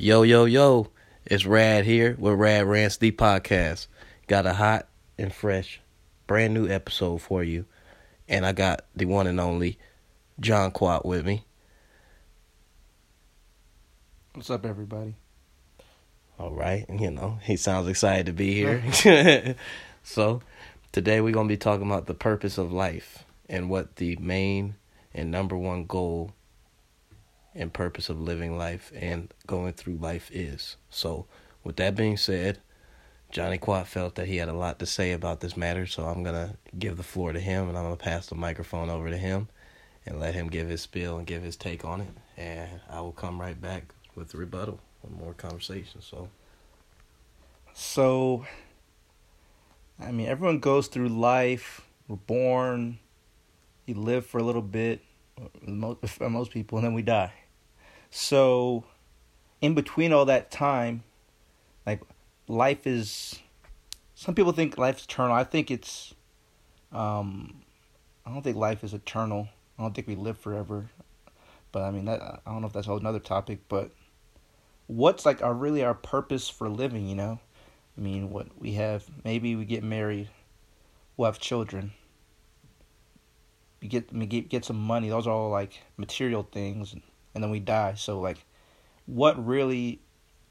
Yo, yo, yo, it's Rad here with Rad Rants the podcast. Got a hot and fresh, brand new episode for you. And I got the one and only John Quat with me. What's up, everybody? All right, you know, he sounds excited to be here. so, today we're going to be talking about the purpose of life and what the main and number one goal and purpose of living life and going through life is. So, with that being said, Johnny Quat felt that he had a lot to say about this matter, so I'm going to give the floor to him and I'm going to pass the microphone over to him and let him give his spiel and give his take on it. And I will come right back with the rebuttal and more conversation. So, So, I mean, everyone goes through life. We're born, you live for a little bit, most, for most people, and then we die. So, in between all that time, like life is. Some people think life's eternal. I think it's. Um, I don't think life is eternal. I don't think we live forever. But I mean, that I don't know if that's another topic. But what's like our really our purpose for living? You know, I mean, what we have. Maybe we get married. We'll have children. We get we get get some money. Those are all like material things, and then we die. So like, what really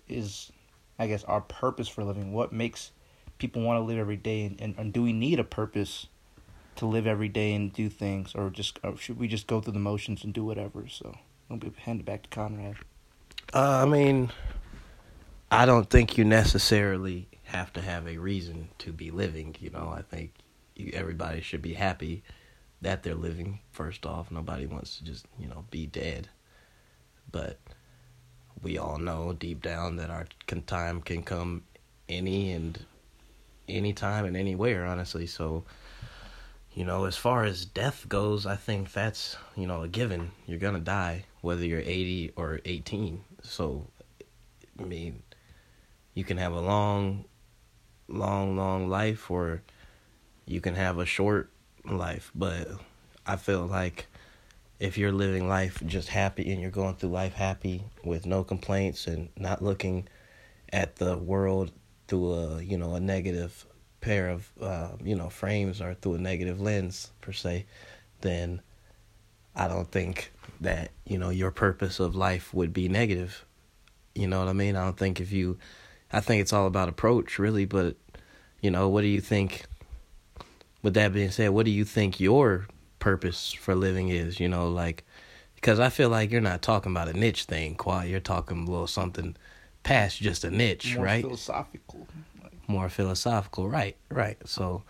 is, I guess, our purpose for living? What makes people want to live every day? And, and, and do we need a purpose to live every day and do things, or just or should we just go through the motions and do whatever? So I'll be hand it back to Conrad. uh, I mean, I don't think you necessarily have to have a reason to be living. You know, I think you, everybody should be happy that they're living. First off, nobody wants to just you know be dead, but we all know deep down that our time can come any and any time and anywhere. Honestly, so you know, as far as death goes, I think that's you know a given. You're gonna die whether you're 80 or 18. So, I mean, you can have a long, long, long life, or you can have a short life. But I feel like if you're living life just happy and you're going through life happy with no complaints and not looking at the world through a you know a negative pair of uh, you know frames or through a negative lens per se, then I don't think that you know your purpose of life would be negative. You know what I mean? I don't think if you, I think it's all about approach really. But you know, what do you think? With that being said, what do you think your purpose for living is? You know, like because I feel like you're not talking about a niche thing, Quad. You're talking a little something past just a niche, right? More right? philosophical. Like, more philosophical right right so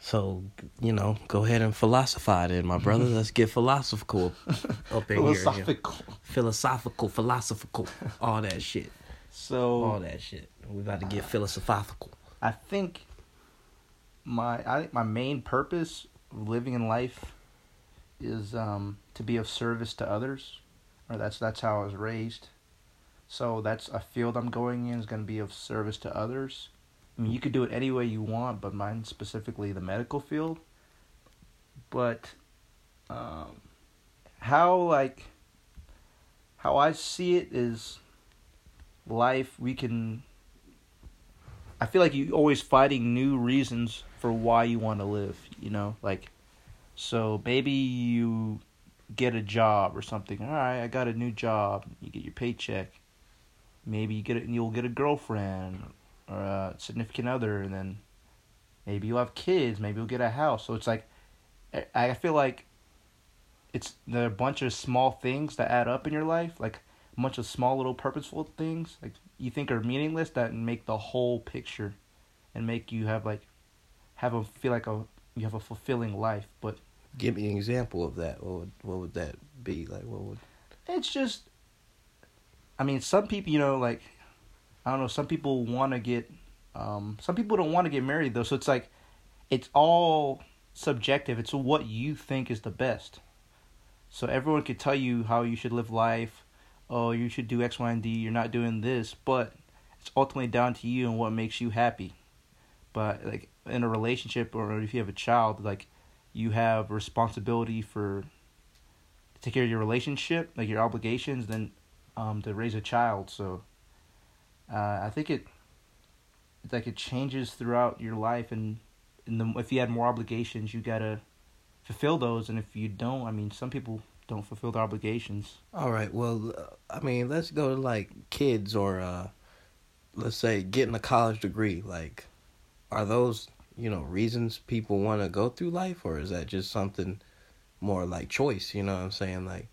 so you know go ahead and philosophize it my brother mm-hmm. let's get philosophical up in here you know. philosophical. philosophical philosophical all that shit So all that shit we about to get philosophical I think my I think my main purpose living in life is um, to be of service to others, or that's that's how I was raised. So that's a field I'm going in is going to be of service to others. I mean, you could do it any way you want, but mine specifically the medical field. But um, how like how I see it is life we can I feel like you're always fighting new reasons for why you want to live, you know? Like so maybe you get a job or something. All right, I got a new job. You get your paycheck. Maybe you get it, and you'll get a girlfriend or a significant other and then maybe you'll have kids, maybe you'll get a house. So it's like I feel like it's there are a bunch of small things that add up in your life, like a bunch of small little purposeful things like you think are meaningless that make the whole picture and make you have like have a feel like a you have a fulfilling life but give me an example of that. What would what would that be? Like what would it's just i mean some people you know like i don't know some people want to get um some people don't want to get married though so it's like it's all subjective. It's what you think is the best. So everyone could tell you how you should live life oh you should do x y and d you're not doing this but it's ultimately down to you and what makes you happy but like in a relationship or if you have a child like you have responsibility for to take care of your relationship like your obligations then um, to raise a child. So uh, I think it like it changes throughout your life, and and the, if you had more obligations, you gotta fulfill those, and if you don't, I mean, some people don't fulfill their obligations. All right. Well, uh, I mean, let's go to like kids or uh let's say getting a college degree. Like are those, you know, reasons people want to go through life or is that just something more like choice, you know what I'm saying? Like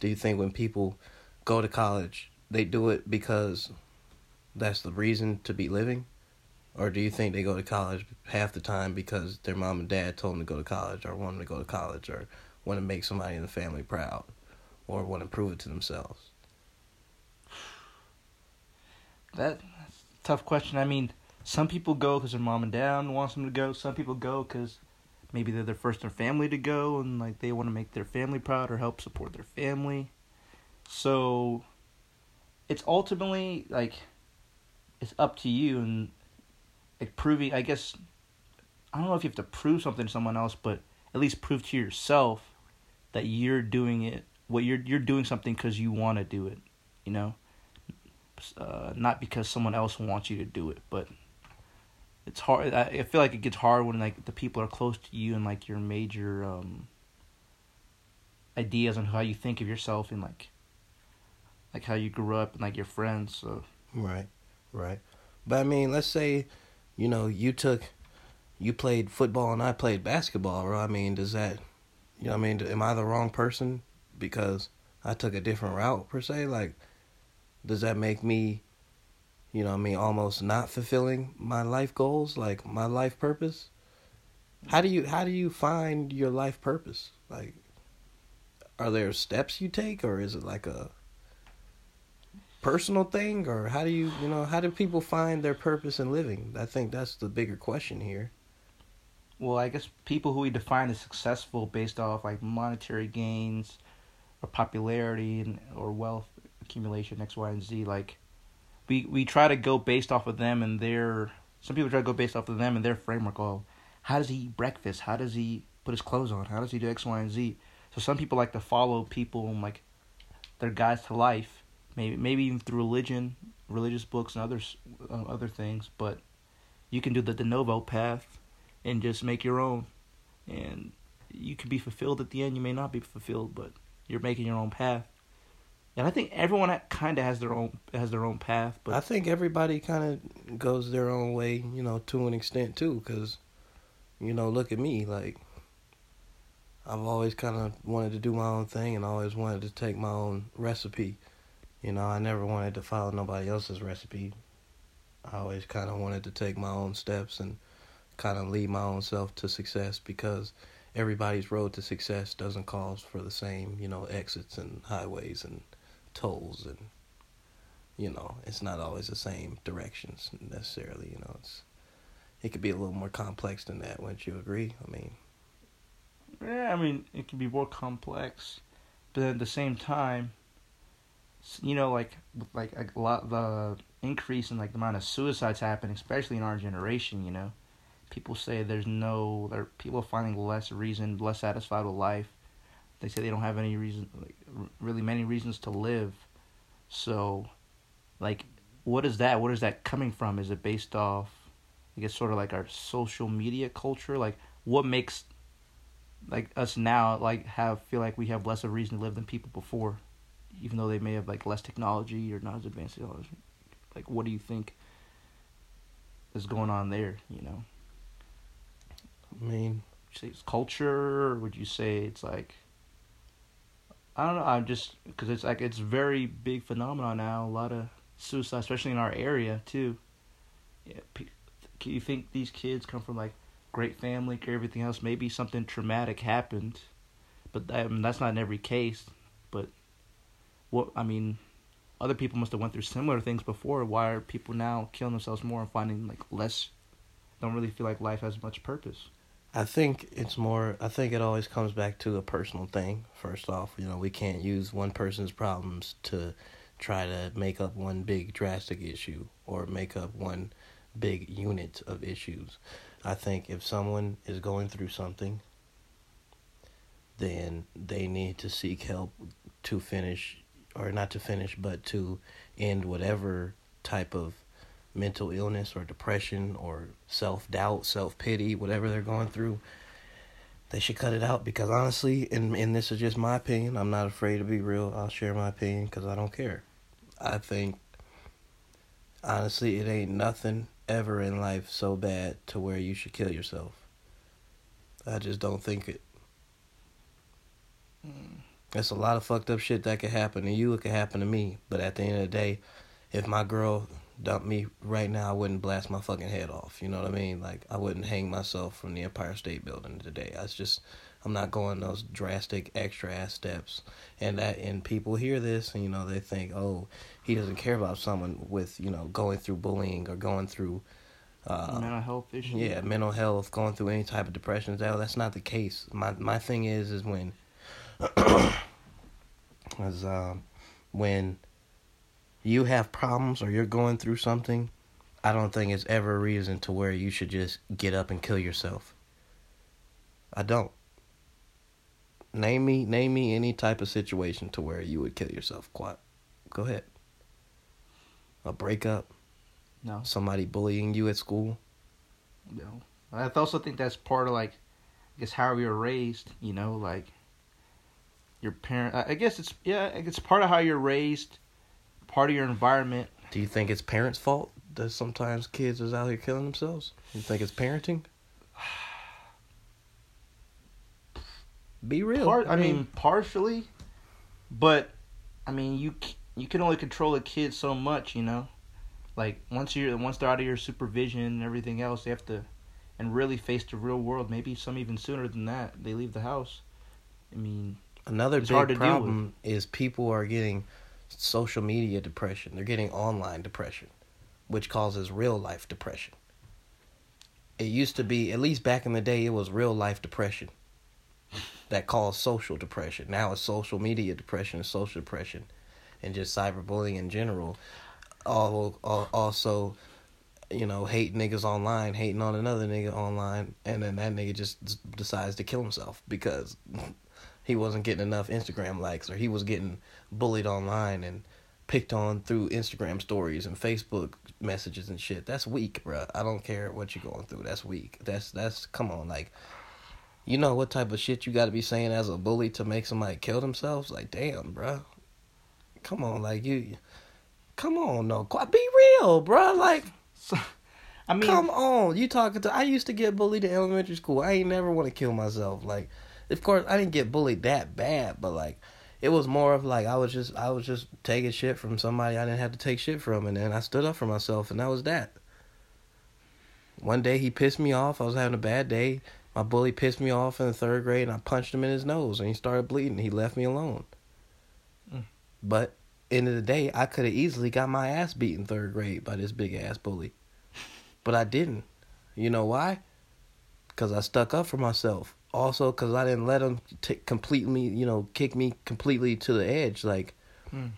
do you think when people go to college, they do it because that's the reason to be living? Or do you think they go to college half the time because their mom and dad told them to go to college or want them to go to college or want to make somebody in the family proud or want to prove it to themselves? That tough question. I mean, some people go because their mom and dad wants them to go. Some people go because maybe they're the first in their family to go and like they want to make their family proud or help support their family. So it's ultimately like it's up to you and like proving. I guess I don't know if you have to prove something to someone else, but at least prove to yourself that you're doing it. What you're you're doing something because you want to do it. You know uh, not because someone else wants you to do it, but it's hard. I, I feel like it gets hard when like the people are close to you and like your major um, ideas on how you think of yourself and like like how you grew up and like your friends. So right, right. But I mean, let's say, you know, you took, you played football and I played basketball. Or I mean, does that, you know, what I mean, am I the wrong person because I took a different route per se? Like, does that make me you know I mean almost not fulfilling my life goals like my life purpose? How do you how do you find your life purpose? Like are there steps you take or is it like a personal thing or how do you you know how do people find their purpose in living? I think that's the bigger question here well i guess people who we define as successful based off like monetary gains or popularity and or wealth accumulation X, Y, and Z. Like we we try to go based off of them and their. Some people try to go based off of them and their framework. of how does he eat breakfast? How does he put his clothes on? How does he do X, Y, and Z? So some people like to follow people and like their guides to life. Maybe maybe even through religion, religious books and others uh, other things. But you can do the de novo path and just make your own. And you can be fulfilled at the end. You may not be fulfilled, but you're making your own path. And I think everyone kind of has their own has their own path. But I think everybody kind of goes their own way, you know, to an extent too. Because, you know, look at me, like I've always kind of wanted to do my own thing and always wanted to take my own recipe. You know, I never wanted to follow nobody else's recipe. I always kind of wanted to take my own steps and kind of lead my own self to success because everybody's road to success doesn't cause for the same, you know, exits and highways and tolls and you know it's not always the same directions necessarily you know it's it could be a little more complex than that wouldn't you agree? I mean yeah i mean it can be more complex but at the same time you know like like a lot the increase in like the amount of suicides happening especially in our generation you know people say there's no there people are finding less reason less satisfied with life they say they don't have any reason, like really many reasons to live. So, like, what is that? What is that coming from? Is it based off, I guess, sort of like our social media culture? Like, what makes like us now like have feel like we have less of a reason to live than people before, even though they may have like less technology or not as advanced technology. Like, what do you think is going on there? You know. I mean, say it's culture, or would you say it's like I don't know. I'm just because it's like it's very big phenomenon now. A lot of suicide, especially in our area too. Yeah, you think these kids come from like great family, everything else? Maybe something traumatic happened, but that, I mean, that's not in every case. But what I mean, other people must have went through similar things before. Why are people now killing themselves more and finding like less? Don't really feel like life has much purpose. I think it's more. I think it always comes back to a personal thing. First off, you know, we can't use one person's problems to try to make up one big drastic issue or make up one big unit of issues. I think if someone is going through something, then they need to seek help to finish or not to finish, but to end whatever type of mental illness or depression or self doubt, self pity, whatever they're going through. They should cut it out because honestly, and and this is just my opinion. I'm not afraid to be real. I'll share my opinion because I don't care. I think honestly, it ain't nothing ever in life so bad to where you should kill yourself. I just don't think it. There's a lot of fucked up shit that could happen to you. It could happen to me. But at the end of the day, if my girl dumped me right now, I wouldn't blast my fucking head off. You know what I mean? Like I wouldn't hang myself from the Empire State Building today. I just I'm not going those drastic extra ass steps. And that and people hear this and you know they think, oh, he doesn't care about someone with you know going through bullying or going through. Uh, mental health issues. yeah, mental health, going through any type of depression. That that's not the case. My my thing is is when, is um, when you have problems or you're going through something, I don't think it's ever a reason to where you should just get up and kill yourself. I don't. Name me name me any type of situation to where you would kill yourself. Quite. Go ahead. A breakup, No. somebody bullying you at school. No. I also think that's part of like, I guess how we were raised. You know, like your parent. I guess it's yeah. It's part of how you're raised, part of your environment. Do you think it's parents' fault that sometimes kids is out here killing themselves? You think it's parenting? Be real. Part, I mean, partially, but I mean, you you can only control a kid so much. You know, like once you're once they're out of your supervision and everything else, they have to and really face the real world. Maybe some even sooner than that. They leave the house. I mean, another big problem is people are getting social media depression. They're getting online depression, which causes real life depression. It used to be, at least back in the day, it was real life depression that caused social depression. Now it's social media depression, social depression, and just cyberbullying in general. All, all also, you know, hate niggas online, hating on another nigga online, and then that nigga just decides to kill himself because he wasn't getting enough Instagram likes or he was getting bullied online and picked on through Instagram stories and Facebook messages and shit. That's weak, bruh. I don't care what you're going through. That's weak. That's that's come on, like you know what type of shit you got to be saying as a bully to make somebody kill themselves? Like, damn, bruh. Come on, like you. Come on, no, be real, bruh. Like, I mean, come on. You talking to? I used to get bullied in elementary school. I ain't never want to kill myself. Like, of course, I didn't get bullied that bad, but like, it was more of like I was just I was just taking shit from somebody I didn't have to take shit from, and then I stood up for myself, and that was that. One day he pissed me off. I was having a bad day. My bully pissed me off in the third grade, and I punched him in his nose, and he started bleeding. He left me alone. Mm. But end of the day, I could have easily got my ass beat in third grade by this big ass bully, but I didn't. You know why? Because I stuck up for myself. Also, because I didn't let him t- completely, you know, kick me completely to the edge. Like, Hmm.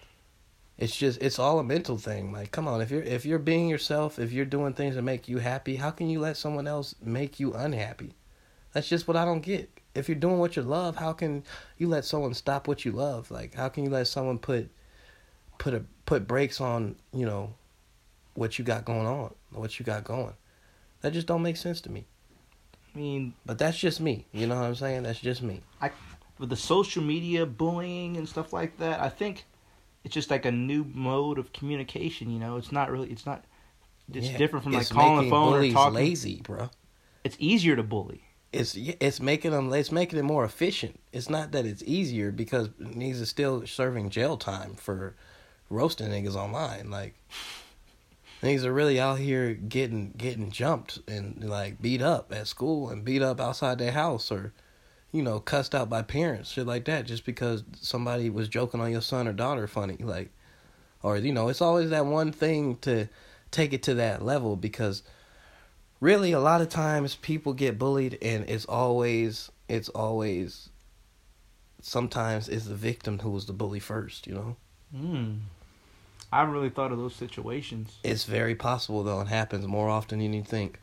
it's just it's all a mental thing. Like, come on, if you're if you're being yourself, if you're doing things that make you happy, how can you let someone else make you unhappy? That's just what I don't get. If you're doing what you love, how can you let someone stop what you love? Like, how can you let someone put put a put brakes on, you know, what you got going on, what you got going? That just don't make sense to me. I mean, But that's just me. You know what I'm saying? That's just me. I, with the social media bullying and stuff like that, I think it's just like a new mode of communication. You know, it's not really, it's not, it's Yeah, different from like calling the phone or talking. lazy, bro. It's easier to bully. It's it's making them it's making it more efficient. It's not that it's easier because niggas is still serving jail time for roasting niggas online. Like niggas are really out here getting getting jumped and like beat up at school and beat up outside their house or you know cussed out by parents shit like that just because somebody was joking on your son or daughter funny like or you know it's always that one thing to take it to that level because really a lot of times people get bullied and it's always it's always sometimes it's the victim who was the bully first you know Hmm. I haven't really thought of those situations. it's very possible though it happens more often than you think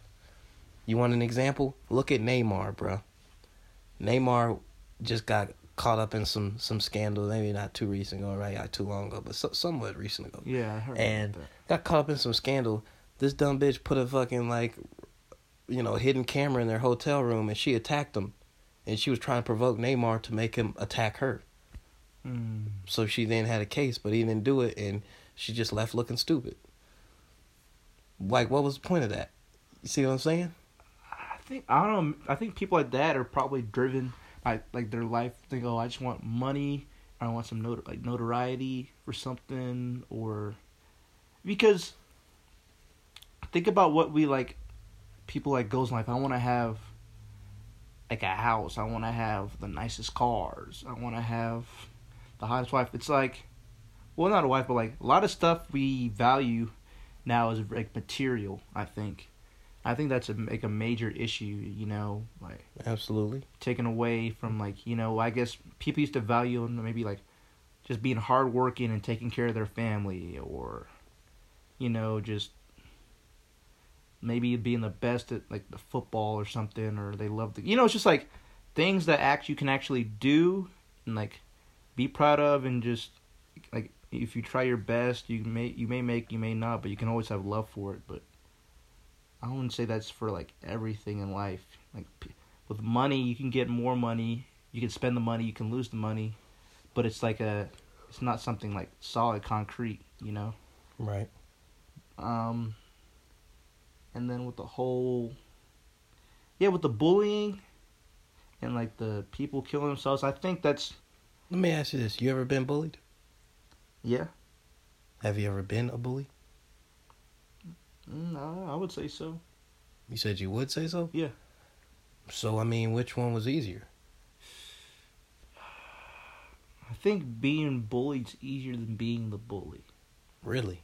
you want an example look at neymar bro neymar just got caught up in some some scandal, maybe not too recent ago, right? Not too long ago, but so, somewhat recent ago. Yeah, I heard And-. Got caught up in some scandal. This dumb bitch put a fucking like, you know, hidden camera in their hotel room, and she attacked him, and she was trying to provoke Neymar to make him attack her. Mm. So she then had a case, but he didn't do it, and she just left looking stupid. Like, what was the point of that? You see what I'm saying? I think I don't. I think people like that are probably driven by like their life. Think, oh, I just want money. I want some not- like notoriety for something, or because think about what we like. People like goals in life. I want to have like a house. I want to have the nicest cars. I want to have the hottest wife. It's like, well, not a wife, but like a lot of stuff we value now is like material. I think. I think that's a like a major issue, you know, like Absolutely. taken away from like you know I guess people used to value maybe like just being hardworking and taking care of their family, or you know just maybe being the best at like the football or something, or they love the you know it's just like things that act you can actually do and like be proud of and just like if you try your best you may you may make you may not but you can always have love for it but I wouldn't say that's for like everything in life. Like with money, you can get more money. You can spend the money. You can lose the money, but it's like a, it's not something like solid, concrete. You know. Right. Um. And then with the whole, yeah, with the bullying, and like the people killing themselves, I think that's Let me ask you this: You ever been bullied? Yeah. Have you ever been a bully? No, I would say so. You said you would say so. Yeah. So I mean, which one was easier? I think being bullied's easier than being the bully. Really?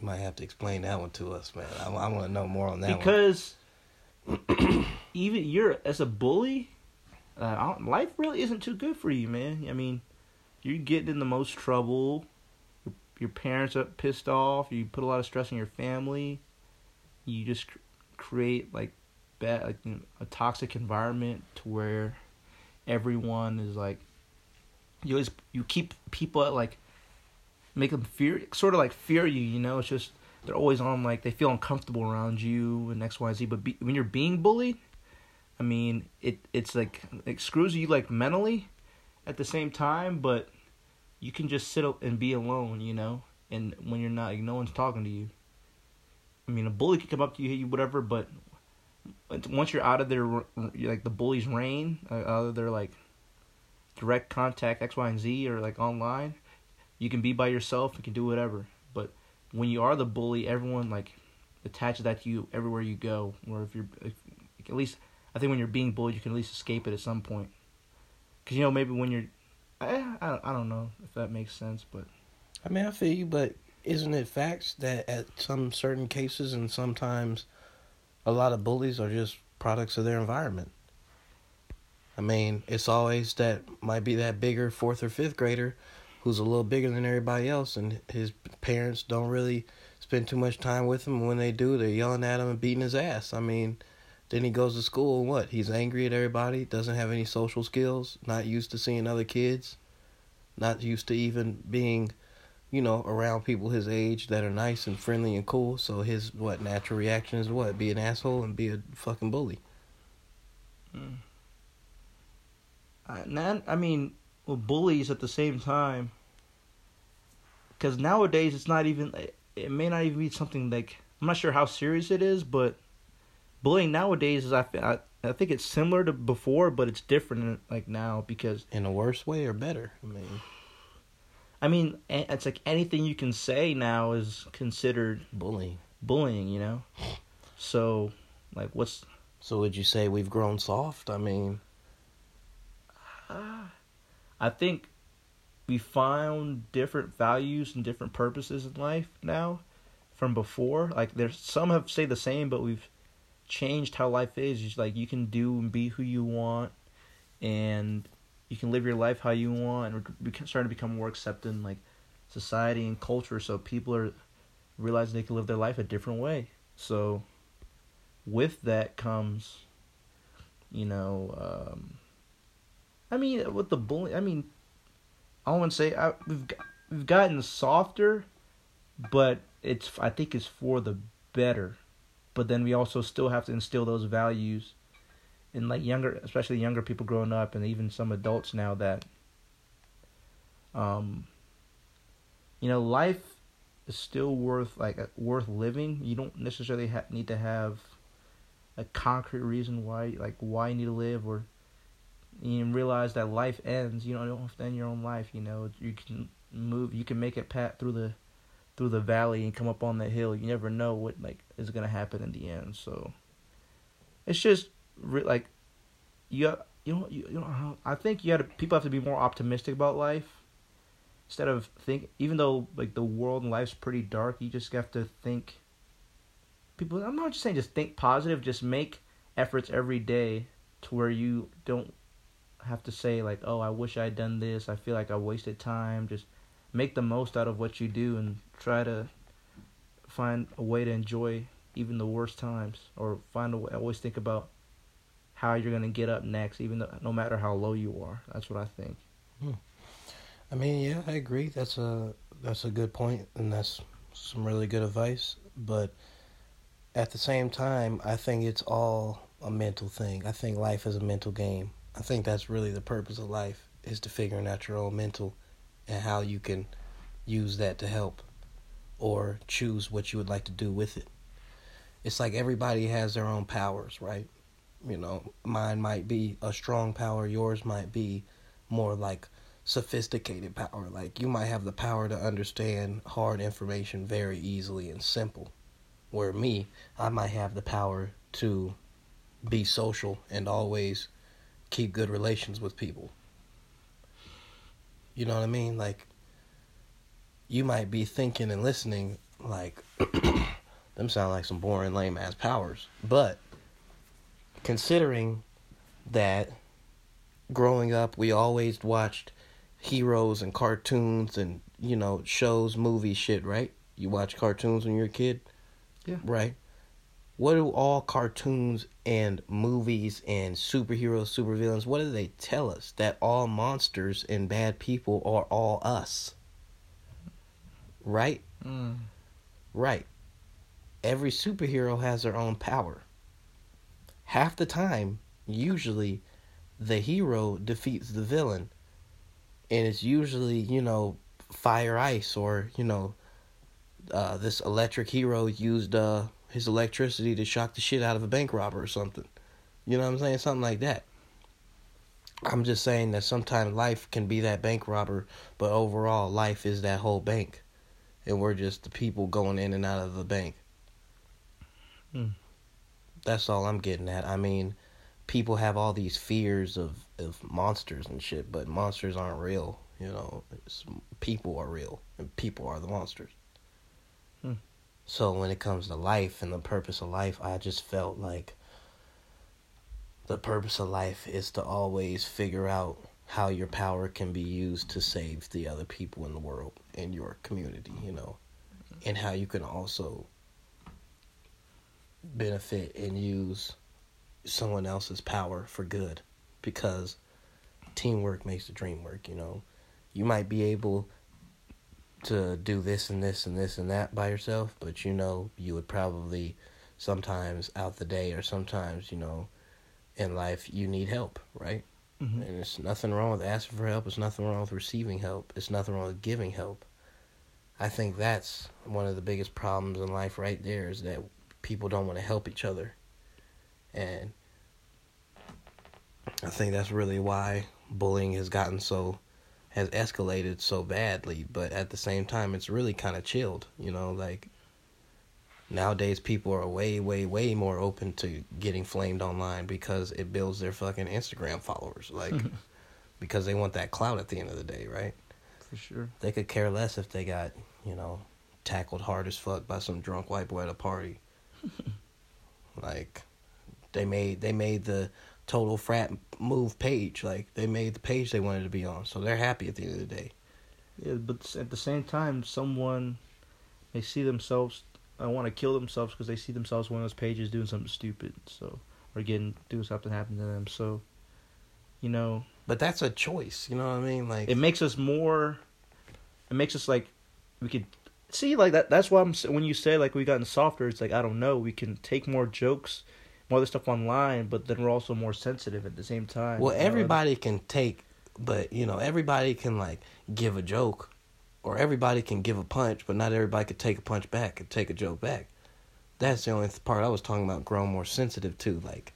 You might have to explain that one to us, man. I, I want to know more on that one. because even you're as a bully, uh, life really isn't too good for you, man. I mean, you're getting in the most trouble. Your, your parents are pissed off. You put a lot of stress on your family. You just cr- create like bad, like a toxic environment to where everyone is like. You always you keep people at like make them fear, sort of like fear you. You know, it's just they're always on like they feel uncomfortable around you and X Y Z. But be, when you're being bullied, I mean it it's like it screws you like mentally at the same time, but you can just sit up and be alone, you know. And when you're not, like, no one's talking to you. I mean, a bully can come up to you, hit you, whatever. But once you're out of their like the bully's reign, uh, out of their like direct contact X, Y, and Z, or like online, you can be by yourself. You can do whatever. But when you are the bully, everyone like attaches that to you everywhere you go. Or if you're, if, at least I think when you're being bullied, you can at least escape it at some point. Cause you know maybe when you're, eh, I I don't know if that makes sense, but I mean, I feel you, but isn't it facts that at some certain cases and sometimes a lot of bullies are just products of their environment? I mean, it's always that might be that bigger fourth or fifth grader who's a little bigger than everybody else, and his parents don't really spend too much time with him. When they do, they're yelling at him and beating his ass. I mean, then he goes to school and what? He's angry at everybody, doesn't have any social skills, not used to seeing other kids, not used to even being you know, around people his age that are nice and friendly and cool. So his what natural reaction is what? Be an asshole and be a fucking bully. Mm. I, mean, well, bullies at the same time. Because nowadays it's not even. It may not even be something like I'm not sure how serious it is, but bullying nowadays is I I, I think it's similar to before, but it's different like now because In a worse way or better? I mean, I mean it's like anything you can say now is considered bullying. bullying, you know. So, like, what's So would you say we've grown soft? I mean, I think we found different values and different purposes in life now from before. Like there's some have stayed the same, but we've changed how life is. Just like you can do and be who you want, and you can live your life how you want. And we're starting to become more accepting, like society and culture. So people are realizing they can live their life a different way. So with that comes, you know. Um, I mean, with the bullying, I mean, I wouldn't say I, we've we've gotten softer, but it's I think it's for the better. But then we also still have to instill those values in like younger, especially younger people growing up, and even some adults now that, um, you know, life is still worth like worth living. You don't necessarily ha- need to have a concrete reason why like why you need to live or you realize that life ends. You, know, you don't have to end your own life. You know, you can move. You can make it pat through the through the valley and come up on the hill. You never know what like is gonna happen in the end. So it's just re- like you you know you, you know I think you got to people have to be more optimistic about life instead of think even though like the world and life's pretty dark. You just have to think. People, I'm not just saying just think positive. Just make efforts every day to where you don't have to say like, "Oh, I wish I'd done this. I feel like I wasted time." Just make the most out of what you do and try to find a way to enjoy even the worst times or find a way always think about how you're going to get up next even though, no matter how low you are. That's what I think. Hmm. I mean, yeah, I agree. That's a that's a good point and that's some really good advice, but at the same time, I think it's all a mental thing. I think life is a mental game. I think that's really the purpose of life is to figuring out your own mental and how you can use that to help or choose what you would like to do with it. It's like everybody has their own powers, right? You know, mine might be a strong power, yours might be more like sophisticated power. Like you might have the power to understand hard information very easily and simple. Where me, I might have the power to be social and always keep good relations with people. You know what I mean? Like, you might be thinking and listening like, them sound like some boring, lame ass powers. But, considering that growing up, we always watched heroes and cartoons and, you know, shows, movies, shit, right? You watch cartoons when you're a kid? Yeah. Right? what do all cartoons and movies and superheroes, supervillains, what do they tell us? That all monsters and bad people are all us. Right? Mm. Right. Every superhero has their own power. Half the time, usually, the hero defeats the villain. And it's usually, you know, fire ice or, you know, uh, this electric hero used uh, his electricity to shock the shit out of a bank robber or something. You know what I'm saying? Something like that. I'm just saying that sometimes life can be that bank robber, but overall, life is that whole bank. And we're just the people going in and out of the bank. Hmm. That's all I'm getting at. I mean, people have all these fears of, of monsters and shit, but monsters aren't real. You know, it's, people are real, and people are the monsters. Hmm. So when it comes to life and the purpose of life, I just felt like the purpose of life is to always figure out how your power can be used to save the other people in the world in your community, you know, and how you can also benefit and use someone else's power for good because teamwork makes the dream work, you know. You might be able to do this and this and this and that by yourself, but you know, you would probably sometimes out the day or sometimes, you know, in life you need help, right? Mm-hmm. And it's nothing wrong with asking for help, it's nothing wrong with receiving help, it's nothing wrong with giving help. I think that's one of the biggest problems in life right there is that people don't want to help each other. And I think that's really why bullying has gotten so has escalated so badly, but at the same time, it's really kind of chilled. You know, like nowadays, people are way, way, way more open to getting flamed online because it builds their fucking Instagram followers. Like, because they want that clout at the end of the day, right? For sure. They could care less if they got, you know, tackled hard as fuck by some drunk white boy at a party. like, they made they made the total frat move page. Like they made the page they wanted to be on, so they're happy at the end of the day. Yeah, but at the same time, someone may see themselves. I want to kill themselves because they see themselves on those pages doing something stupid. So or getting doing something happen to them. So, you know, But that's a choice. You know what I mean? Like it makes us more. It makes us like we could see like that. That's why I'm when you say like we've gotten softer. It's like I don't know. We can take more jokes, more other stuff online, but then we're also more sensitive at the same time. Well, you know? everybody can take, but you know, everybody can like give a joke, or everybody can give a punch, but not everybody could take a punch back and take a joke back. That's the only part I was talking about. Growing more sensitive too, like,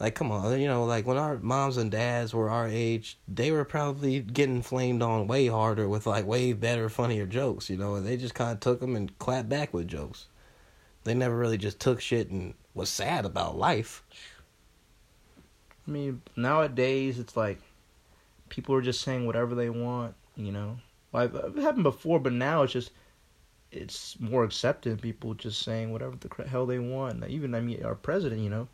like come on, you know, like when our moms and dads were our age, they were probably getting flamed on way harder with like way better, funnier jokes, you know, and they just kind of took them and clapped back with jokes. They never really just took shit and was sad about life. I mean, nowadays it's like people are just saying whatever they want. You know, like it happened before, but now it's just it's more accepted. People just saying whatever the hell they want. Even I mean, our president, you know,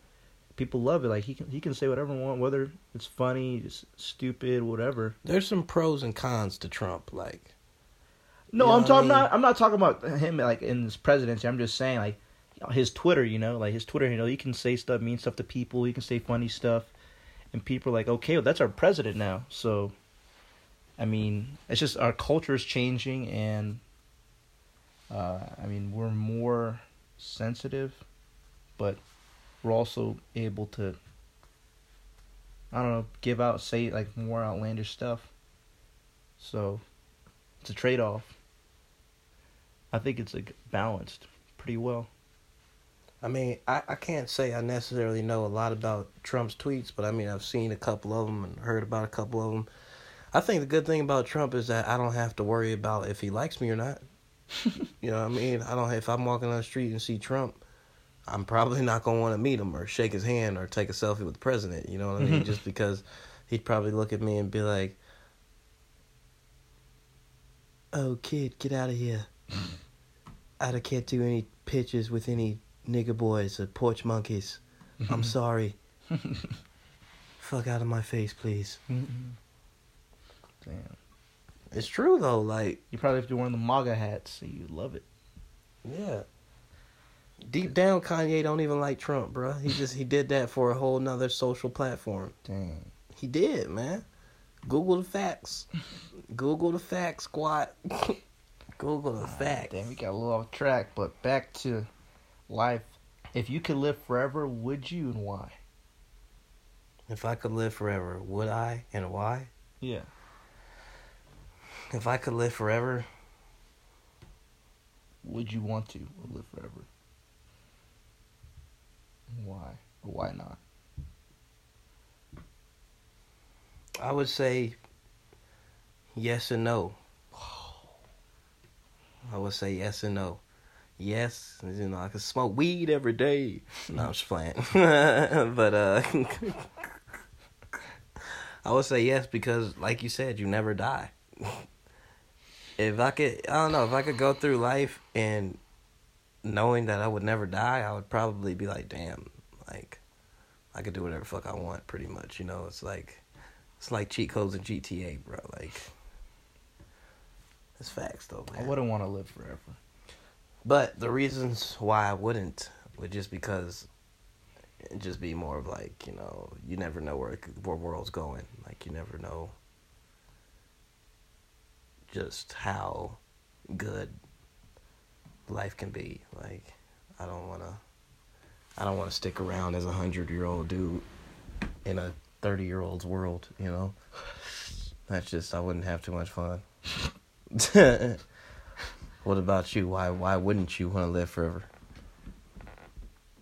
people love it. Like he can he can say whatever he want, whether it's funny, it's stupid, whatever. There's some pros and cons to Trump, like. No, You know I'm I talking. mean? Not. I'm not talking about him like in his presidency. I'm just saying like his Twitter. You know, like his Twitter. You know, he can say stuff, mean stuff to people. He can say funny stuff, and people are like, okay, well, that's our president now. So, I mean, it's just our culture is changing, and uh, I mean, we're more sensitive, but we're also able to. I don't know, give out, say like more outlandish stuff. So, it's a trade off. I think it's like balanced pretty well. I mean, I, I can't say I necessarily know a lot about Trump's tweets, but I mean, I've seen a couple of them and heard about a couple of them. I think the good thing about Trump is that I don't have to worry about if he likes me or not. you know what I mean? I don't. If I'm walking on the street and see Trump, I'm probably not gonna want to meet him or shake his hand or take a selfie with the president. You know what I mean? Mm-hmm. Just because he'd probably look at me and be like, "Oh, kid, get out of here." I can't do any pictures with any nigger boys or porch monkeys. I'm sorry. Fuck out of my face, please. Damn. It's true though, like You probably have to wear the MAGA hats, so you love it. yeah. Deep down Kanye don't even like Trump, bro. He just he did that for a whole nother social platform. Dang. He did, man. Google the facts. Google the facts, squad. Google the ah, facts. Damn, we got a little off track, but back to life. If you could live forever, would you and why? If I could live forever, would I and why? Yeah. If I could live forever, Would you want to live forever? Why? Why not? I would say yes and no. I would say yes and no. Yes, you know, I could smoke weed every day. No, I'm just playing. but uh I would say yes because like you said, you never die. If I could I don't know, if I could go through life and knowing that I would never die, I would probably be like, damn, like I could do whatever fuck I want pretty much, you know. It's like it's like cheat codes in GTA, bro. Like, it's facts though, Man. I wouldn't want to live forever. But the reasons why I wouldn't would just because it just be more of like you know you never know where where world's going. Like you never know just how good life can be. Like I don't wanna I don't wanna stick around as a hundred year old dude in a thirty year old's world. You know, that's just I wouldn't have too much fun. what about you? Why why wouldn't you want to live forever?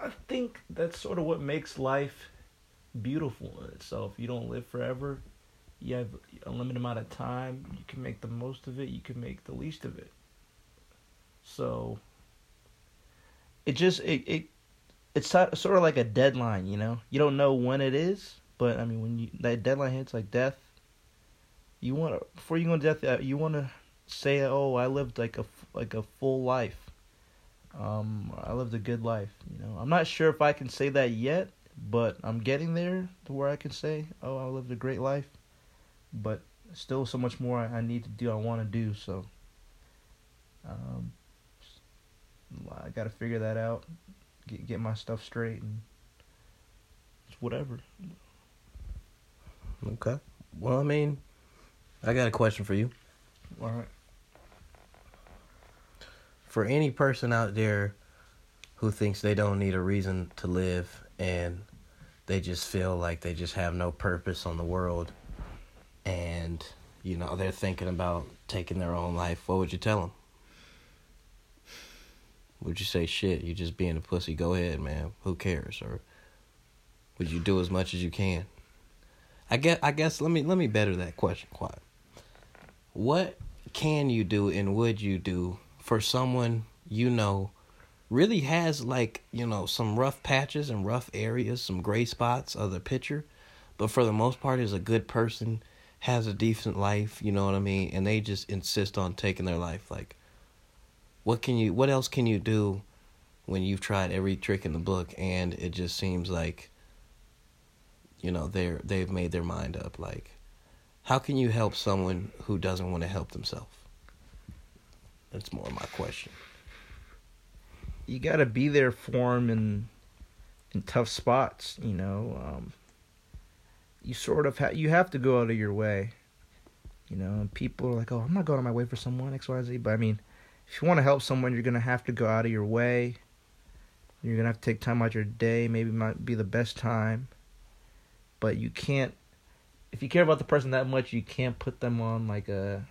I think that's sort of what makes life beautiful in itself. You don't live forever. You have a limited amount of time. You can make the most of it. You can make the least of it. So it just it it it's sort of like a deadline, you know. You don't know when it is, but I mean when you that deadline hits, like death. You want to before you go to death, uh, you want to say, "Oh, I lived like a like a full life." Um, I lived a good life. You know, I'm not sure if I can say that yet, but I'm getting there to where I can say, "Oh, I lived a great life." But still, so much more I, need to do. I want to do so. Um, I got to figure that out. Get get my stuff straight and it's whatever. Okay. Well, I mean, I got a question for you. All right. For any person out there who thinks they don't need a reason to live and they just feel like they just have no purpose on the world and you know they're thinking about taking their own life what would you tell them would you say shit you just being a pussy go ahead man who cares? Or would you do as much as you can? I guess i guess let me let me better that question quiet what can you do and would you do for someone you know really has like you know some rough patches and rough areas, some gray spots of the picture, but for the most part is a good person, has a decent life. You know what I mean? And they just insist on taking their life. Like, what can you? What else can you do when you've tried every trick in the book and it just seems like you know they're they've made their mind up like how can you help someone who doesn't want to help themselves that's more my question you got to be there for them in in tough spots. You know, um, you sort of ha- you have to go out of your way. You know, people are like, "Oh, I'm not going on my way for someone X, Y, Z." But I mean, if you want to help someone, you're gonna have to go out of your way. You're gonna have to take time out of your day. Maybe might be the best time, but you can't. If you care about the person that much, you can't put them on like a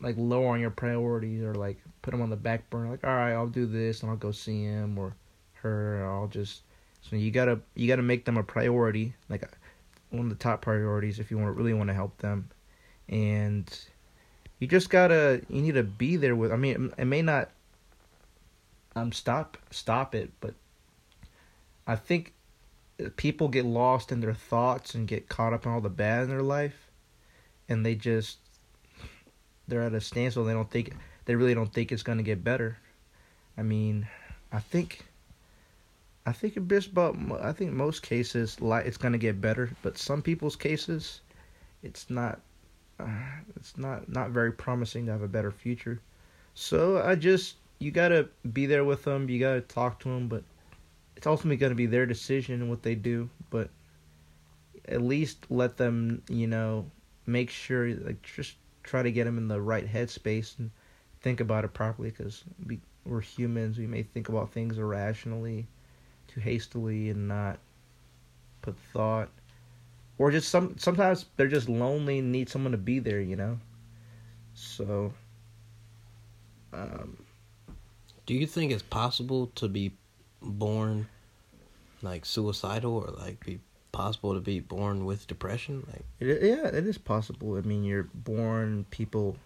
like lower on your priorities or like put them on the back burner. Like, all right, I'll do this and I'll go see him or her. Or I'll just so you gotta you gotta make them a priority, like one of the top priorities if you want really want to help them, and you just gotta you need to be there with. I mean, it may not um stop stop it, but I think people get lost in their thoughts and get caught up in all the bad in their life, and they just they're at a standstill. They don't think they really don't think it's gonna get better. I mean, I think I think just about I think most cases it's gonna get better, but some people's cases, it's not. Uh, it's not not very promising to have a better future. So I just you gotta be there with them. You gotta talk to them, but it's ultimately gonna be their decision and what they do. But at least let them, you know, make sure like just try to get them in the right headspace and think about it properly because we, we're humans. We may think about things irrationally, too hastily, and not put thought. Or just some sometimes they're just lonely and need someone to be there, you know. So, um, do you think it's possible to be born like suicidal or like be possible to be born with depression? Like, it, yeah, it is possible. I mean, you're born. People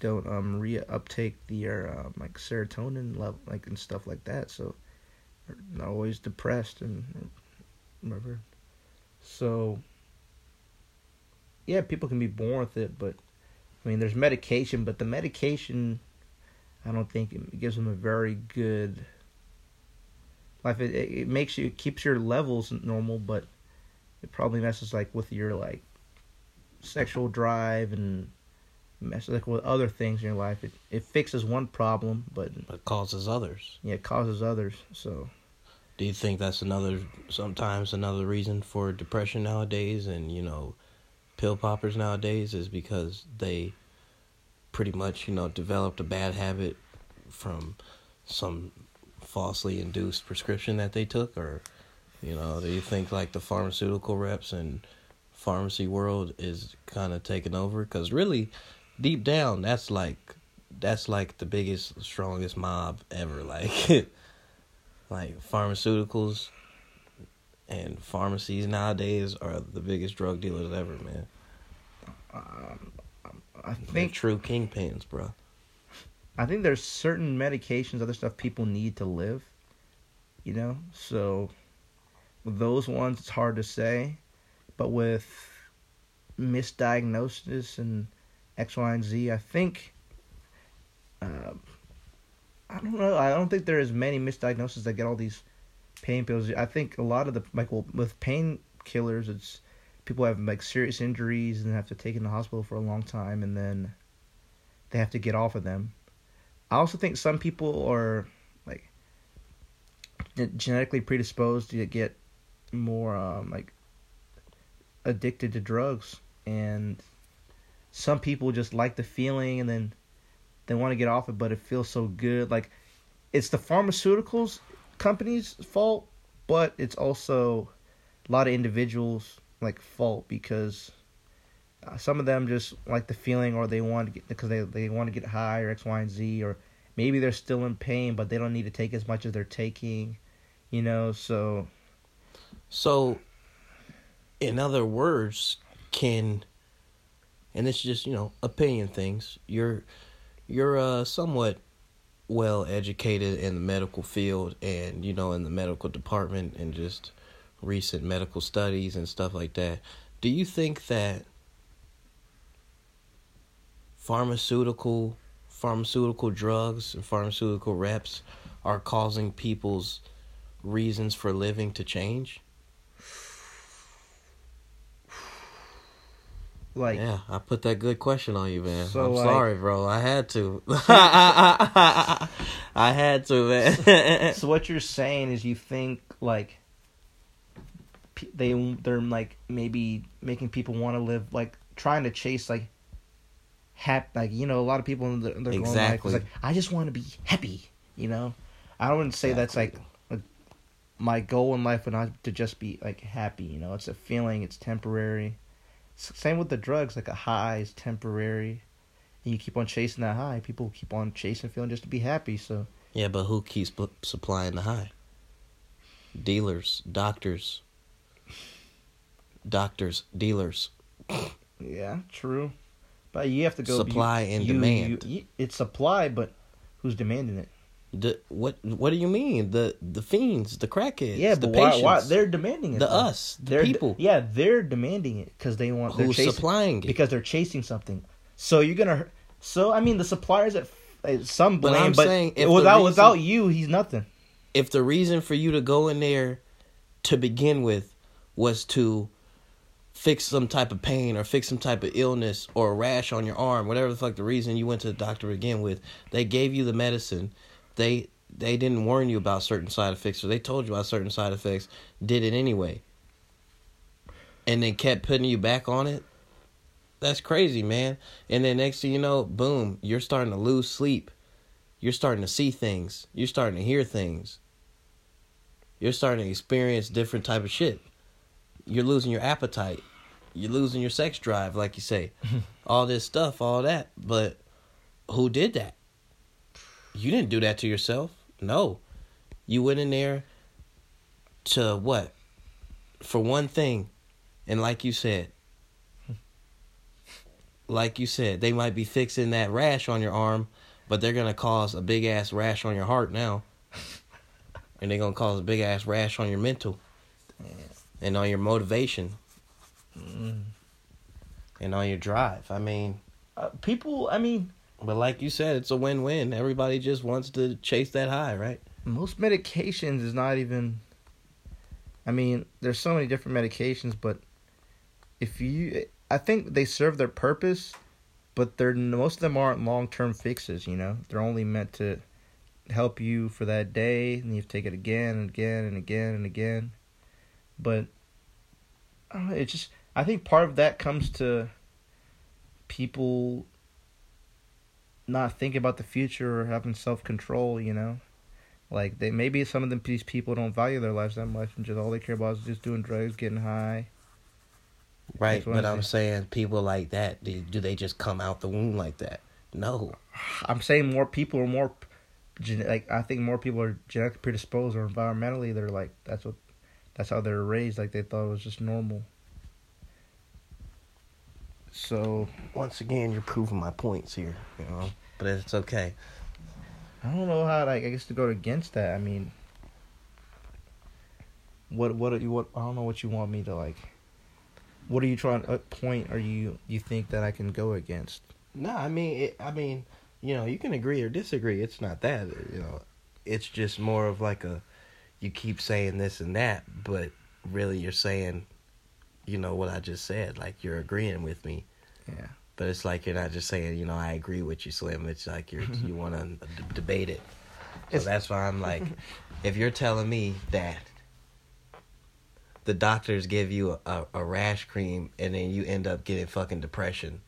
don't um reuptake the um, like serotonin level, like and stuff like that. So always depressed and whatever. So yeah, people can be born with it, but I mean, there's medication, but the medication, I don't think it gives them a very good life. It, it makes you it keeps your levels normal, but it probably messes like with your like sexual drive and messes like with other things in your life. It it fixes one problem, but it causes others. Yeah, it causes others. So, do you think that's another sometimes another reason for depression nowadays and you know pill poppers nowadays is because they pretty much you know developed a bad habit from some falsely induced prescription that they took or you know do you think like the pharmaceutical reps and pharmacy world is kind of taking over because really deep down that's like that's like the biggest strongest mob ever. Like like pharmaceuticals and pharmacies nowadays are the biggest drug dealers ever man. Um, i think They're true kingpins bro. I think there's certain medications, other stuff people need to live. You know, so those ones, it's hard to say, but with misdiagnosis and X, Y, and Z, I think. Uh, I don't know. I don't think there is many misdiagnoses that get all these pain pills. I think a lot of the like well, with painkillers, it's people have like serious injuries and have to take in the hospital for a long time, and then they have to get off of them. I also think some people are like genetically predisposed to get more um, like addicted to drugs and some people just like the feeling and then they want to get off it but it feels so good. Like it's the pharmaceuticals companies fault but it's also a lot of individuals like fault because uh, some of them just like the feeling or they want to get because they they want to get high or x y and z or maybe they're still in pain but they don't need to take as much as they're taking you know? So So, in other words, can and it's just you know opinion things. You're you're uh, somewhat well educated in the medical field and you know in the medical department and just recent medical studies and stuff like that. Do you think that pharmaceutical pharmaceutical drugs and pharmaceutical reps are causing people's reasons for living to change? Like yeah, I put that good question on you, man. So, I'm like- sorry, bro. I had to. I had to, man. so what you're saying is you think like they they're like maybe making people want to live like trying to chase like happy like you know a lot of people in their, life Exactly. like I just want to be happy you know I don't say that's like like my goal in life would not to just be like happy you know it's a feeling it's temporary same with the drugs like a high is temporary and you keep on chasing that high people keep on chasing feeling just to be happy so yeah, but who keeps supplying the high? Dealers, doctors, doctors, dealers. Yeah, true. But you have to go Supply you- and you- demand. you- it's supply, but who's demanding it? The what? What do you mean? The the fiends, the crackheads, yeah, the but why, patients, why? They're demanding it. the though. us, the They're de- people. yeah, they're demanding it because they want. They're who's chasing, supplying it? because they're chasing something. So you're gonna. So I mean, the suppliers at some But I'm but saying if without reason- without you, he's nothing. if the reason for you to go in there to begin with was to fix some type of pain or fix some type of illness or a rash on your arm, whatever the fuck the reason you went to the doctor to begin with, they gave you the medicine. They they didn't warn you about certain side effects or they told you about certain side effects, did it anyway. And then kept putting you back on it. That's crazy, man. And then next thing you know, boom, you're starting to lose sleep. You're starting to see things. You're starting to hear things. You're starting to experience different type of shit. You're losing your appetite. You're losing your sex drive, like you say. all this stuff, all that. But who did that? You didn't do that to yourself. No. You went in there to what? For one thing. And like you said, like you said, they might be fixing that rash on your arm, but they're gonna cause a big ass rash on your heart now. and they're gonna cause a big ass rash on your mental. And on your motivation. Mm. And on your drive. I mean, Uh, people, I mean, but like you said, it's a win win. Everybody just wants to chase that high, right? most medications is not even. I mean, there's so many different medications, but if you, I think they serve their purpose, but they're most of them aren't long term fixes. You know, they're only meant to help you for that day, and you take it again and again and again and again. But I don't know, it's just I think part of that comes to people not thinking about the future or having self control. You know. Like they maybe some of them these people don't value their lives that much and just all they care about is just doing drugs, getting high. Right. But I'm I'm saying people like that, do, do they just come out the womb like that? No. I'm saying more people are more like I think more people are genetically predisposed or environmentally they're like that's what that's how they're raised like they thought it was just normal. So Once again, you're proving my points here, you know. But it's okay. I don't know how like I guess to go against that. I mean, what what are you what I don't know what you want me to like. What are you trying? What point are you you think that I can go against? No, I mean, it, I mean, you know, you can agree or disagree. It's not that, you know. It's just more of like a, you keep saying this and that, but really you're saying, you know, what I just said. Like you're agreeing with me, Yeah. but it's like you're not just saying, you know, I agree with you, Slim. It's like you're you want to d- debate it. So It's- that's why I'm like, if you're telling me that the doctors give you a, a, a rash cream and then you end up getting fucking depression.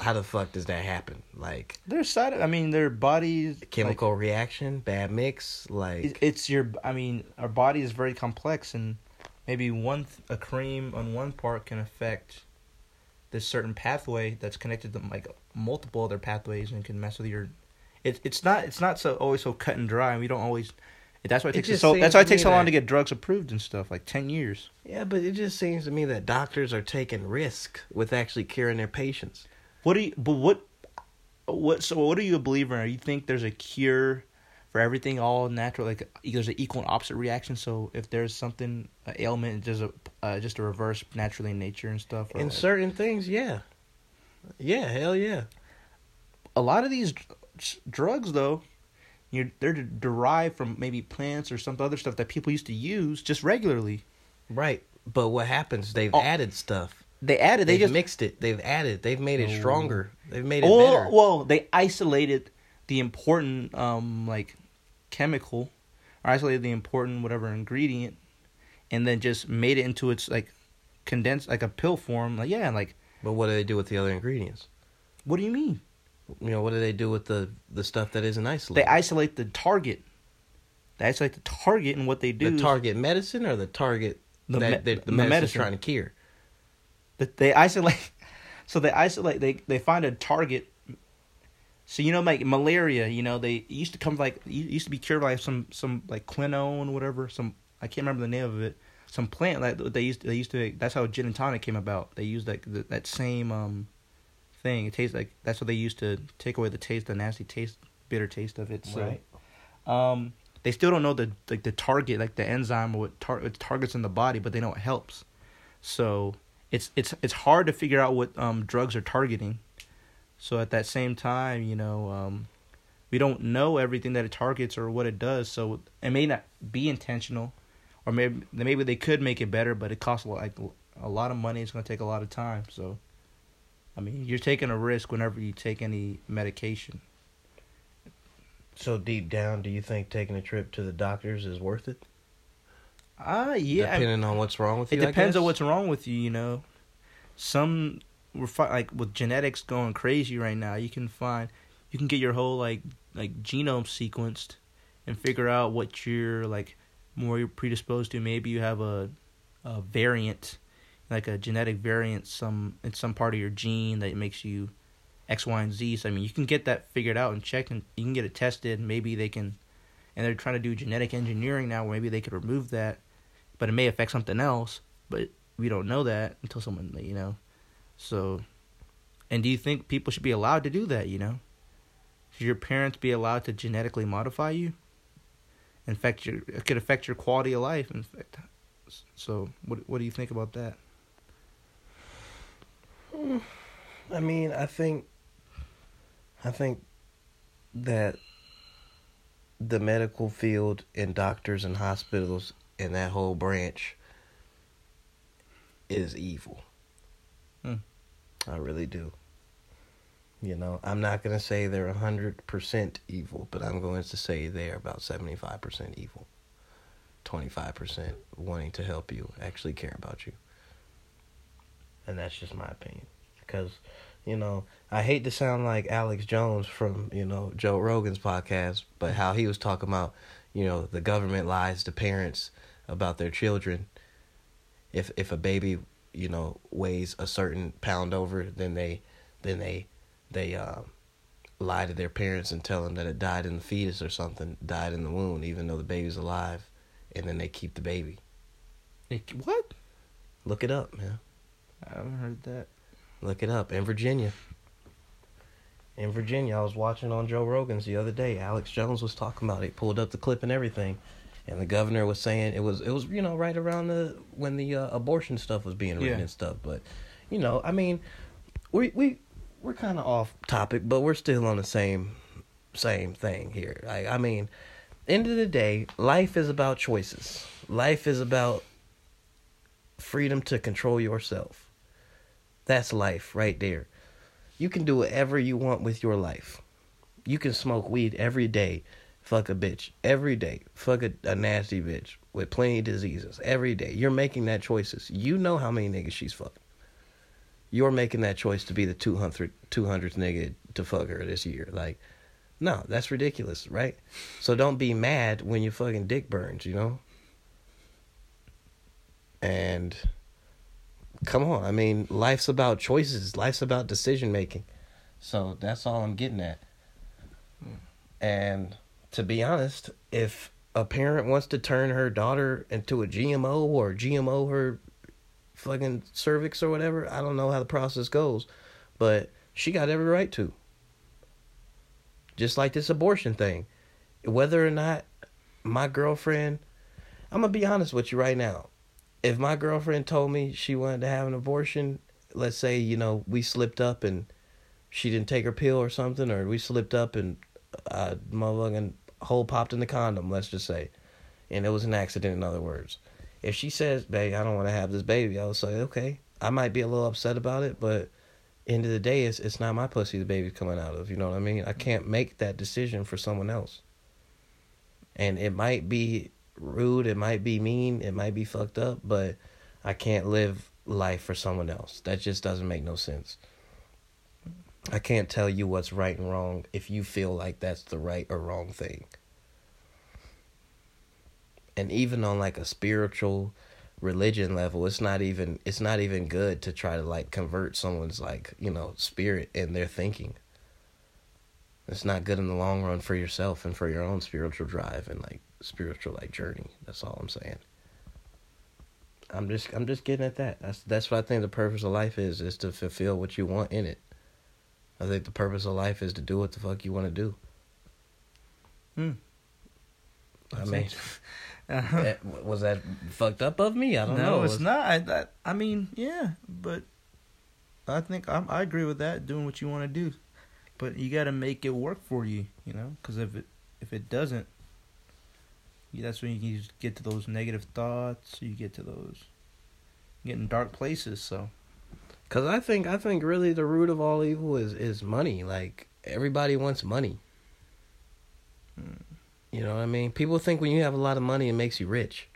How the fuck does that happen? Like Their side, I mean, their bodies chemical reaction, bad mix, Like, like it's your. I mean, our body is very complex, and maybe one th- a cream on one part can affect this certain pathway that's connected to like multiple other pathways and can mess with your. It, it's not it's not so always so cut and dry. We don't always. That's why it It takes so. That's why it takes so long that- to get drugs approved and stuff. Like ten years. yeah, but it just seems to me that doctors are taking risk with actually curing their patients. What do you? But what? What? So what are you a believer in? You think there's a cure for everything, all natural? Like there's an equal and opposite reaction. So if there's something, an ailment, there's a uh, just a reverse naturally in nature and stuff. In like- certain things, yeah, yeah, hell yeah. a lot of these drugs, though, you're they're derived from maybe plants or some other stuff that people used to use just regularly. Right. But what happens? They've Oh. added stuff. They added. They They've just mixed it. They've added. They've made it Oh. stronger. They've made it well, better. well, they isolated the important um like chemical, or isolated the important whatever ingredient, and then just made it into its like condensed like a pill form. Like yeah, like But what do they do with the other ingredients? what do you mean? You know, what do they do with the the stuff that isn't isolated? They isolate the target. They isolate the target, and what they do the target medicine or the target The that me- the, the medicine. trying to cure. that they isolate so they isolate they they find a target so you know like malaria you know they used to come like used to be cured by some some like quinone whatever some i can't remember the name of it some plant like they used they used to that's how gin and tonic came about they used like the, that same um thing it tastes like that's what they used to take away the taste the nasty taste bitter taste of it so Right. um they still don't know the like the target like the enzyme or what tar- it targets in the body but they know it helps so it's it's it's hard to figure out what um drugs are targeting. So at that same time, you know, um we don't know everything that it targets or what it does. So it may not be intentional, or maybe maybe they could make it better, but it costs a lot, like a lot of money. It's going to take a lot of time. So, I mean, you're taking a risk whenever you take any medication. So deep down, do you think taking a trip to the doctors is worth it? Ah, yeah. I- Depending on what's wrong with It you. I depends on what's wrong with you, you know. Some we're fi- like with genetics going crazy right now. You can find you can get your whole like like genome sequenced and figure out what you're like more predisposed to. Maybe you have a a variant, like a genetic variant some in some part of your gene that makes you X, Y, and Z. So I mean, you can get that figured out and checked, and you can get it tested. Maybe they can, and they're trying to do genetic engineering now. Where maybe they could remove that, but it may affect something else. But we don't know that until someone, you know. So, and do you think people should be allowed to do that? You know, should your parents be allowed to genetically modify you? In fact, your it could affect your quality of life. In fact, so what what do you think about that? I mean, I think, I think that the medical field and doctors and hospitals and that whole branch is evil. Hmm. I really do. You know, I'm not going to say they're 100% evil, but I'm going to say they're about 75% evil. 25% wanting to help you, actually care about you. And that's just my opinion. Because, you know, I hate to sound like Alex Jones from, you know, Joe Rogan's podcast, but how he was talking about, you know, the government lies to parents about their children. If if a baby, you know, weighs a certain pound over, then they then they they uh, lie to their parents and tell them that it died in the fetus or something, died in the womb, even though the baby's alive, and then they keep the baby. What? Look it up, man. I haven't heard that. Look it up in Virginia. In Virginia, I was watching on Joe Rogan's the other day. Alex Jones was talking about it. He pulled up the clip and everything, and the governor was saying it was it was you know right around the when the uh, abortion stuff was being written Yeah. and stuff. But you know, I mean, we we we're kind of off topic, but we're still on the same same thing here. Like I mean, end of the day, life is about choices. Life is about freedom to control yourself. That's life right there. You can do whatever you want with your life. You can smoke weed every day, fuck a bitch every day. Fuck a, a nasty bitch with plenty of diseases every day. You're making that choices. You know how many niggas she's fucking. You're making that choice to be the 200, 200th nigga to fuck her this year. Like, no, that's ridiculous, right? So don't be mad when your fucking dick burns, you know? And come on, I mean, life's about choices, life's about decision making. So that's all I'm getting at. And to be honest, if a parent wants to turn her daughter into a GMO or GMO her fucking cervix or whatever, I don't know how the process goes, but she got every right to. Just like this abortion thing. Whether or not my girlfriend, I'm going to be honest with you right now. If my girlfriend told me she wanted to have an abortion, let's say, you know, we slipped up and she didn't take her pill or something, or we slipped up and uh, motherfucking hole popped in the condom, let's just say, and it was an accident, in other words. If she says, babe, I don't want to have this baby, I'll say, okay. I might be a little upset about it, but end of the day, it's it's not my pussy the baby's coming out of. You know what I mean? I can't make that decision for someone else. And it might be rude, it might be mean, it might be fucked up, but I can't live life for someone else. That just doesn't make no sense. I can't tell you what's right and wrong if you feel like that's the right or wrong thing. And even on like a spiritual religion level it's not even it's not even good to try to like convert someone's like you know spirit and their thinking. It's not good in the long run for yourself and for your own spiritual drive and like spiritual like journey. That's all i'm saying. I'm just i'm just getting at that. That's that's what i think the purpose of life is is to fulfill what you want in it i think the purpose of life is to do what the fuck you want to do Hmm. i mean Eh, was that fucked up of me? I don't no, know. No, it's Was- not. I, that, I mean, yeah, but I think I'm, I agree with that. Doing what you want to do, but you got to make it work for you. You know, because if it if it doesn't, you, that's when you just get to those negative thoughts. You get to those you get in dark places. So Cause I think I think really the root of all evil is is money. Like everybody wants money. Hmm. You know what I mean? People think when you have a lot of money it makes you rich.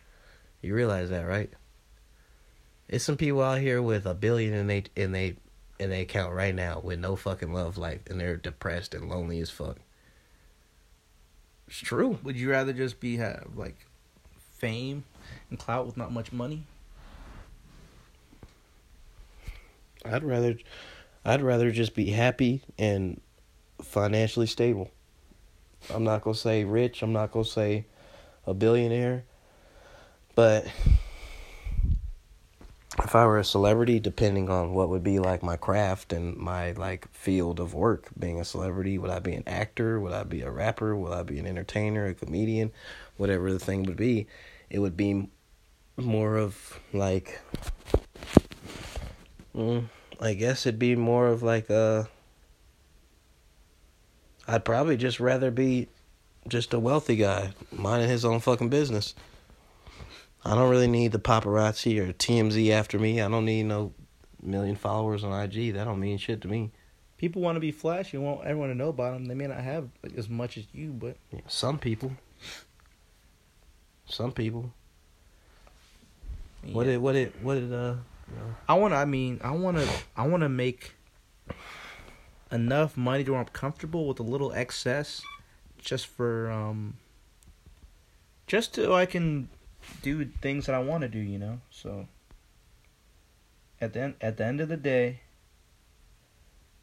You realize that, right? It's some people out here with a billion in they in they in their account right now with no fucking love life and they're depressed and lonely as fuck. It's true. would you rather just be have like fame and clout with not much money? I'd rather I'd rather just be happy and financially stable. I'm not going to say rich, I'm not going to say a billionaire, but if I were a celebrity depending on what would be like my craft and my like field of work being a celebrity, would I be an actor, would I be a rapper, would I be an entertainer, a comedian, whatever the thing would be, it would be more of like Mm, I guess it'd be more of like a. I'd probably just rather be just a wealthy guy minding his own fucking business. I don't really need the paparazzi or TMZ after me. I don't need no million followers on IG. That don't mean shit to me. People want to be flashy, want everyone to know about them. They may not have like, as much as you, but Some people. Some people. What yeah. did what did what did uh I want to. I mean, I want to. I want to make enough money to where I'm comfortable with a little excess, just for um. Just so I can do things that I want to do, you know. So. At the end, at the end of the day,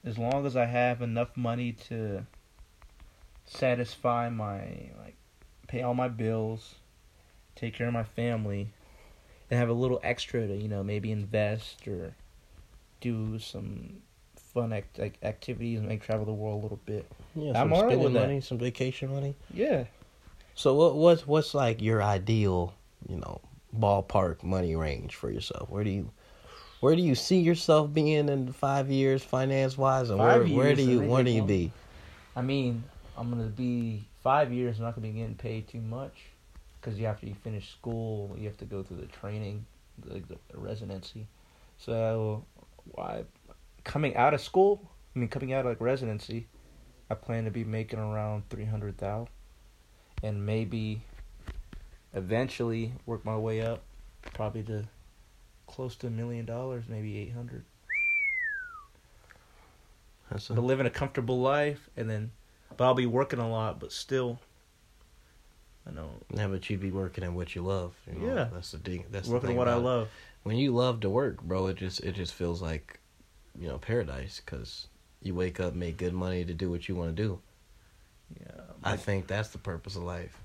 as long as I have enough money to satisfy my like, pay all my bills, take care of my family, and have a little extra to you know maybe invest or do some fun act- like activities and like travel the world a little bit. yeah, I'm alright spending that. money, some vacation money. Yeah. So what what's what's like your ideal, you know, ballpark money range for yourself? Where do you where do you see yourself being in five years, finance wise, and Five where where years, do you think where do you comes- be? I mean, I'm gonna be five years. I'm not gonna be getting paid too much because you after you finish school, you have to go through the training, the, the residency. So, I coming out of school, I mean coming out of like residency, I plan to be making around three hundred thousand. and maybe eventually work my way up, probably to close to a million dollars, maybe eight hundred. But living a comfortable life, and then, but I'll be working a lot, but still. I know yeah, but you'd be working at what you love. You know? Yeah. that's the thing. That's the working thing what I about it. love. When you love to work, bro, it just it just feels like, you know, paradise because you wake up, make good money to do what you want to do. Yeah, I think that's the purpose of life.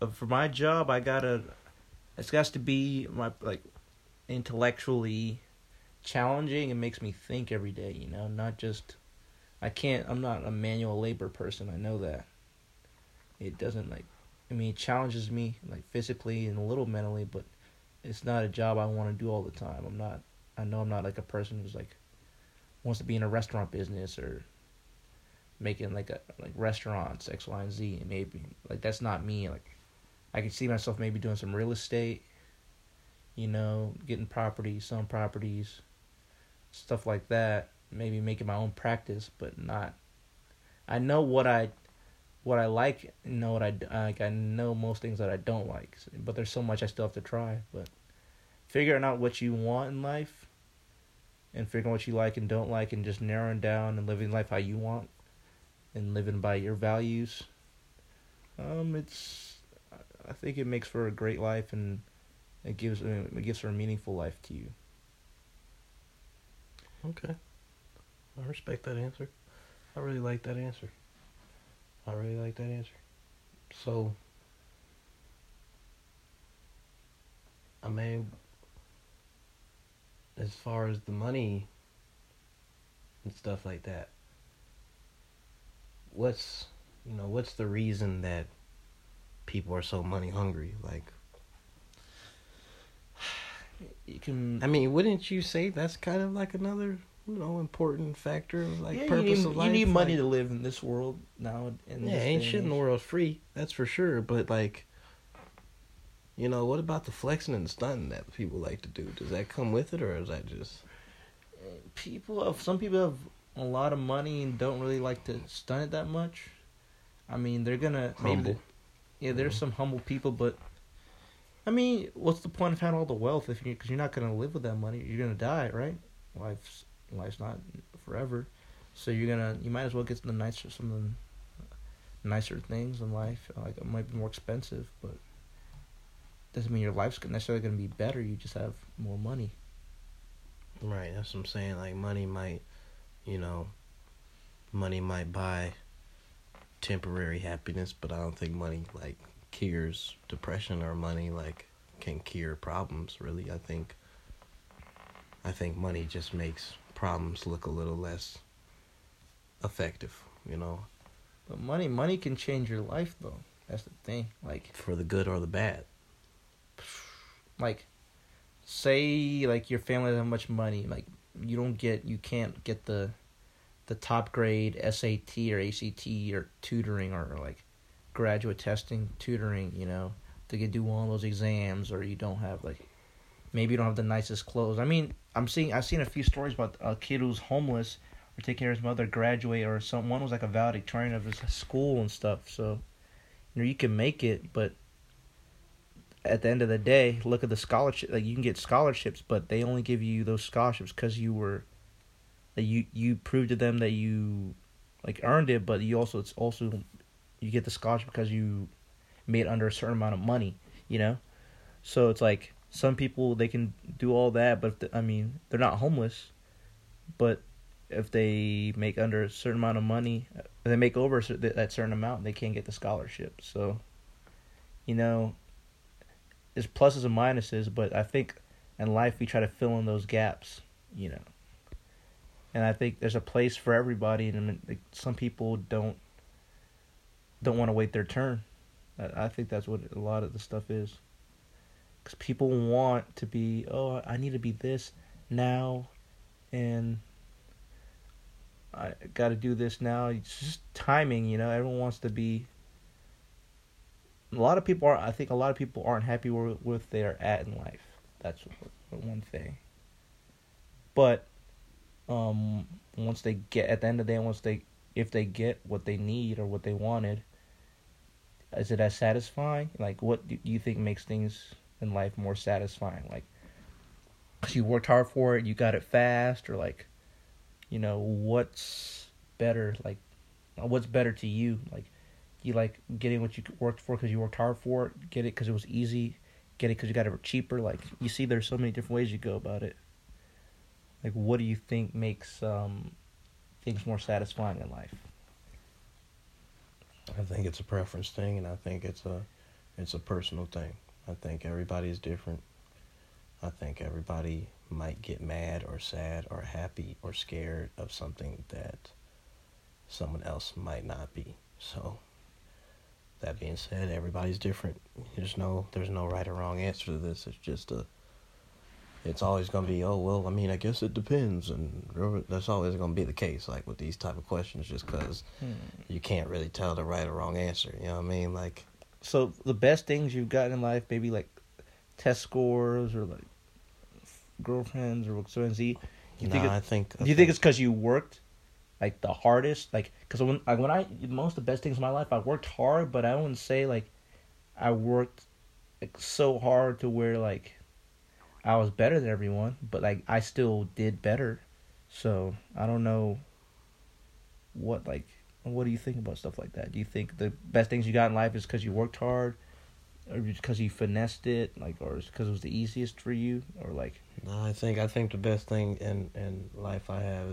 uh, for my job, I gotta. It's got to be my like, intellectually challenging. It makes me think every day. You know, not just. I can't. I'm not a manual labor person. I know that. It doesn't like. I mean, it challenges me like physically and a little mentally, but it's not a job I want to do all the time. I'm not. I know I'm not like a person who's like wants to be in a restaurant business or making like a like restaurants X, Y, and Z. Maybe like that's not me. Like I can see myself maybe doing some real estate. You know, getting properties, selling properties, stuff like that. Maybe making my own practice, but not. I know what I, what I like. Know what I like. I know most things that I don't like, but there's so much I still have to try. But figuring out what you want in life, and figuring what you like and don't like, and just narrowing down and living life how you want, and living by your values. Um, it's. I think it makes for a great life, and it gives it gives for a meaningful life to you. Okay. I respect that answer. I really like that answer. I really like that answer. So, I mean, as far as the money and stuff like that, what's, you know, what's the reason that people are so money hungry? Like, You can. I mean, wouldn't you say that's kind of like another, you know, important factor like yeah, purpose you need, of life? you need money Like- to live in this world now. In yeah, ain't shit in the world free. That's for sure. But like, you know, what about the flexing and stunting that people like to do? Does that come with it, or is that just? People have some people have a lot of money and don't really like to stunt it that much. I mean, they're gonna maybe. Humble. Yeah, there's Mhm. some humble people, but I mean, what's the point of having all the wealth if you because you're not gonna live with that money? You're gonna die, right? Life's life's not forever, so you're gonna you might as well get the nicer some of the nicer things in life. Like it might be more expensive, but doesn't mean your life's necessarily gonna be better. You just have more money. Right, that's what I'm saying. Like money might, you know, money might buy temporary happiness, but I don't think money like cures depression or money like can cure problems. Really, I think. I think money just makes problems look a little less effective. You know, But money money can change your life though. That's the thing. Like for the good or the bad. like say like your family doesn't have much money like you don't get you can't get the the top grade SAT or ACT or tutoring or like graduate testing tutoring you know to get do one of those exams or you don't have like maybe you don't have the nicest clothes I mean I'm seeing I've seen a few stories about a kid who's homeless or taking care of his mother graduate or someone was like a valedictorian of his school and stuff so you know you can make it but at the end of the day, look at the scholarship. Like you can get scholarships, but they only give you those scholarships because you were, that you you proved to them that you, like earned it. But you also it's also, you get the scholarship because you, made under a certain amount of money. You know, so it's like some people they can do all that, but if the, I mean they're not homeless, but if they make under a certain amount of money, they make over that certain amount, they can't get the scholarship. So, you know, there's pluses and minuses, but I think in life we try to fill in those gaps, you know. And I think there's a place for everybody, and like, some people don't don't want to wait their turn. I, I think that's what a lot of the stuff is. Because people want to be, oh, I need to be this now, and I got to do this now. It's just timing, you know. Everyone wants to be a lot of people are i think a lot of people aren't happy with where they're at in life that's one thing but um once they get at the end of the day once they if they get what they need or what they wanted is it as satisfying? Like, what do you think makes things in life more satisfying? Like, cause you worked hard for it, you got it fast, or like, you know, what's better? Like, what's better to you? Like, you like getting what you worked for because you worked hard for it, get it because it was easy, get it because you got it cheaper. Like, you see, there's so many different ways you go about it. Like, what do you think makes um, things more satisfying in life? I think it's a preference thing, and I think it's a it's a personal thing. I think everybody is different. I think everybody might get mad or sad or happy or scared of something that someone else might not be. So that being said, everybody's different. There's no there's no right or wrong answer to this. It's just a it's always going to be oh well i mean i guess it depends and that's always going to be the case like with these type of questions just because hmm. you can't really tell the right or wrong answer you know what i mean like so the best things you've gotten in life maybe like test scores or like girlfriends or so and z you nah, think it, i think do you think it's because you worked like the hardest like because when like when i most of the best things in my life i worked hard but i wouldn't say like i worked like so hard to where like I was better than everyone, but like I still did better. So I don't know what like what do you think about stuff like that? Do you think the best things you got in life is because you worked hard, or because you finessed it, like, or because it was the easiest for you, or like? No, I think I think the best thing in in life I have